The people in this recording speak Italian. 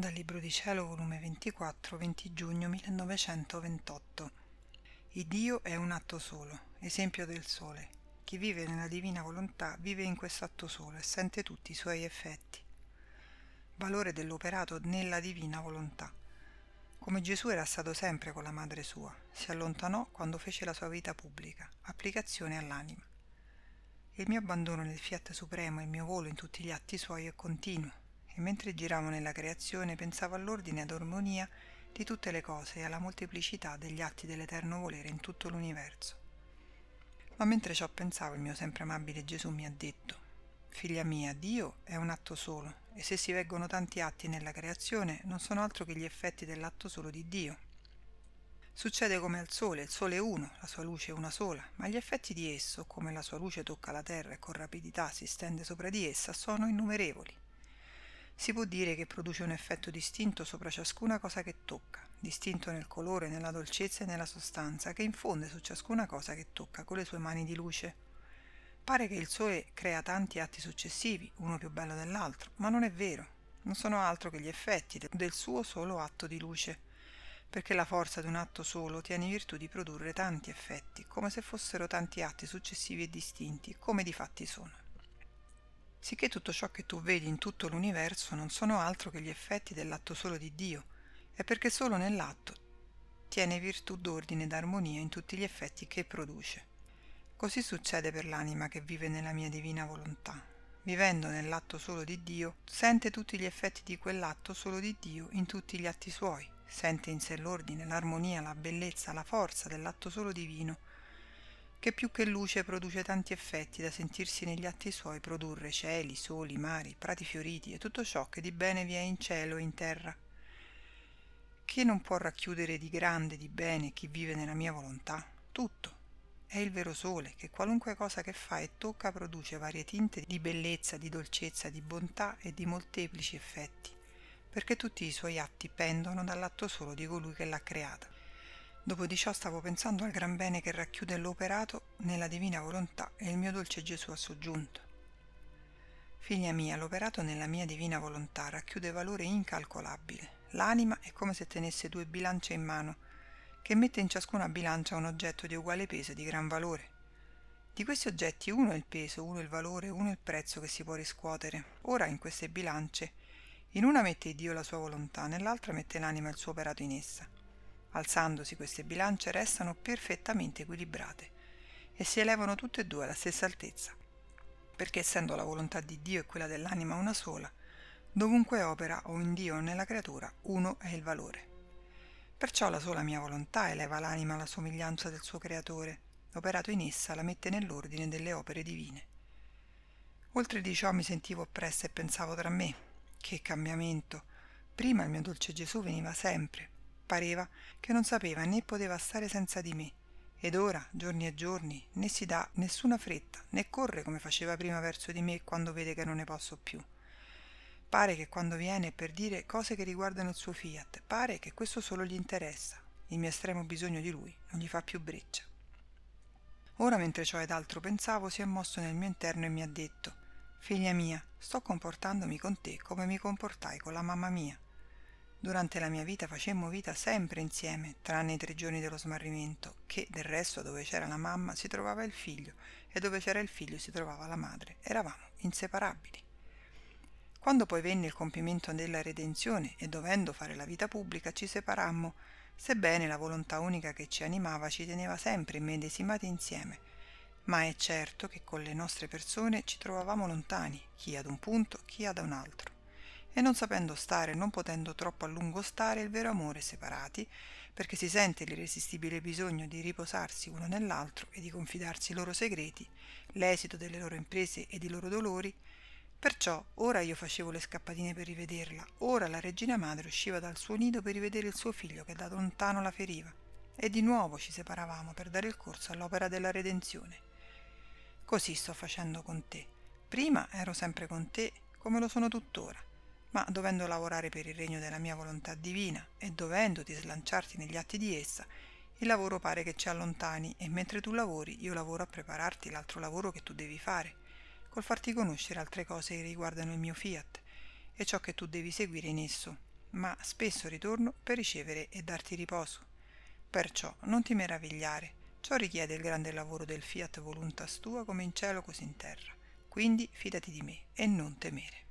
Dal Libro di Cielo, volume 24, 20 giugno 1928. Il Dio è un atto solo, esempio del sole. Chi vive nella divina volontà vive in questo atto solo e sente tutti i suoi effetti. Valore dell'operato nella divina volontà. Come Gesù era stato sempre con la madre sua, si allontanò quando fece la sua vita pubblica, applicazione all'anima. Il mio abbandono nel fiat supremo e il mio volo in tutti gli atti suoi è continuo mentre giravo nella creazione pensavo all'ordine ed armonia di tutte le cose e alla molteplicità degli atti dell'eterno volere in tutto l'universo. Ma mentre ciò pensavo il mio sempre amabile Gesù mi ha detto Figlia mia, Dio è un atto solo e se si veggono tanti atti nella creazione non sono altro che gli effetti dell'atto solo di Dio. Succede come al Sole, il Sole è uno, la sua luce è una sola, ma gli effetti di esso, come la sua luce tocca la Terra e con rapidità si stende sopra di essa, sono innumerevoli. Si può dire che produce un effetto distinto sopra ciascuna cosa che tocca, distinto nel colore, nella dolcezza e nella sostanza, che infonde su ciascuna cosa che tocca con le sue mani di luce. Pare che il Sole crea tanti atti successivi, uno più bello dell'altro, ma non è vero, non sono altro che gli effetti del suo solo atto di luce, perché la forza di un atto solo tiene virtù di produrre tanti effetti, come se fossero tanti atti successivi e distinti, come di fatti sono sicché tutto ciò che tu vedi in tutto l'universo non sono altro che gli effetti dell'atto solo di Dio, e perché solo nell'atto tiene virtù d'ordine ed armonia in tutti gli effetti che produce. Così succede per l'anima che vive nella mia divina volontà. Vivendo nell'atto solo di Dio, sente tutti gli effetti di quell'atto solo di Dio in tutti gli atti suoi, sente in sé l'ordine, l'armonia, la bellezza, la forza dell'atto solo divino, che più che luce produce tanti effetti da sentirsi negli atti suoi produrre cieli, soli, mari, prati fioriti e tutto ciò che di bene vi è in cielo e in terra. Che non può racchiudere di grande, di bene chi vive nella mia volontà? Tutto. È il vero sole che qualunque cosa che fa e tocca produce varie tinte di bellezza, di dolcezza, di bontà e di molteplici effetti, perché tutti i suoi atti pendono dall'atto solo di colui che l'ha creata. Dopo di ciò stavo pensando al gran bene che racchiude l'operato nella divina volontà e il mio dolce Gesù ha soggiunto. Figlia mia, l'operato nella mia divina volontà racchiude valore incalcolabile. L'anima è come se tenesse due bilance in mano, che mette in ciascuna bilancia un oggetto di uguale peso e di gran valore. Di questi oggetti uno è il peso, uno è il valore, uno è il prezzo che si può riscuotere. Ora in queste bilance, in una mette Dio la sua volontà, nell'altra mette l'anima il suo operato in essa. Alzandosi queste bilance restano perfettamente equilibrate e si elevano tutte e due alla stessa altezza, perché essendo la volontà di Dio e quella dell'anima una sola, dovunque opera o in Dio o nella creatura, uno è il valore. Perciò la sola mia volontà eleva l'anima alla somiglianza del suo creatore, l'operato in essa la mette nell'ordine delle opere divine. Oltre di ciò mi sentivo oppressa e pensavo tra me, che cambiamento! Prima il mio dolce Gesù veniva sempre, pareva che non sapeva né poteva stare senza di me. Ed ora giorni e giorni né si dà nessuna fretta né corre come faceva prima verso di me quando vede che non ne posso più. Pare che quando viene per dire cose che riguardano il suo fiat pare che questo solo gli interessa. Il mio estremo bisogno di lui non gli fa più breccia. Ora mentre ciò ed altro pensavo si è mosso nel mio interno e mi ha detto figlia mia sto comportandomi con te come mi comportai con la mamma mia Durante la mia vita facemmo vita sempre insieme, tranne i tre giorni dello smarrimento, che del resto dove c'era la mamma si trovava il figlio e dove c'era il figlio si trovava la madre. Eravamo inseparabili. Quando poi venne il compimento della redenzione e dovendo fare la vita pubblica ci separammo, sebbene la volontà unica che ci animava ci teneva sempre immedesimati insieme, ma è certo che con le nostre persone ci trovavamo lontani, chi ad un punto, chi ad un altro e non sapendo stare, non potendo troppo a lungo stare il vero amore separati, perché si sente l'irresistibile bisogno di riposarsi uno nell'altro e di confidarsi i loro segreti, l'esito delle loro imprese ed i loro dolori, perciò ora io facevo le scappatine per rivederla, ora la regina madre usciva dal suo nido per rivedere il suo figlio che da lontano la feriva, e di nuovo ci separavamo per dare il corso all'opera della redenzione. Così sto facendo con te. Prima ero sempre con te, come lo sono tuttora ma dovendo lavorare per il regno della mia volontà divina e dovendoti slanciarti negli atti di essa, il lavoro pare che ci allontani e mentre tu lavori io lavoro a prepararti l'altro lavoro che tu devi fare, col farti conoscere altre cose che riguardano il mio fiat e ciò che tu devi seguire in esso, ma spesso ritorno per ricevere e darti riposo. Perciò non ti meravigliare, ciò richiede il grande lavoro del fiat voluntas tua come in cielo così in terra. Quindi fidati di me e non temere.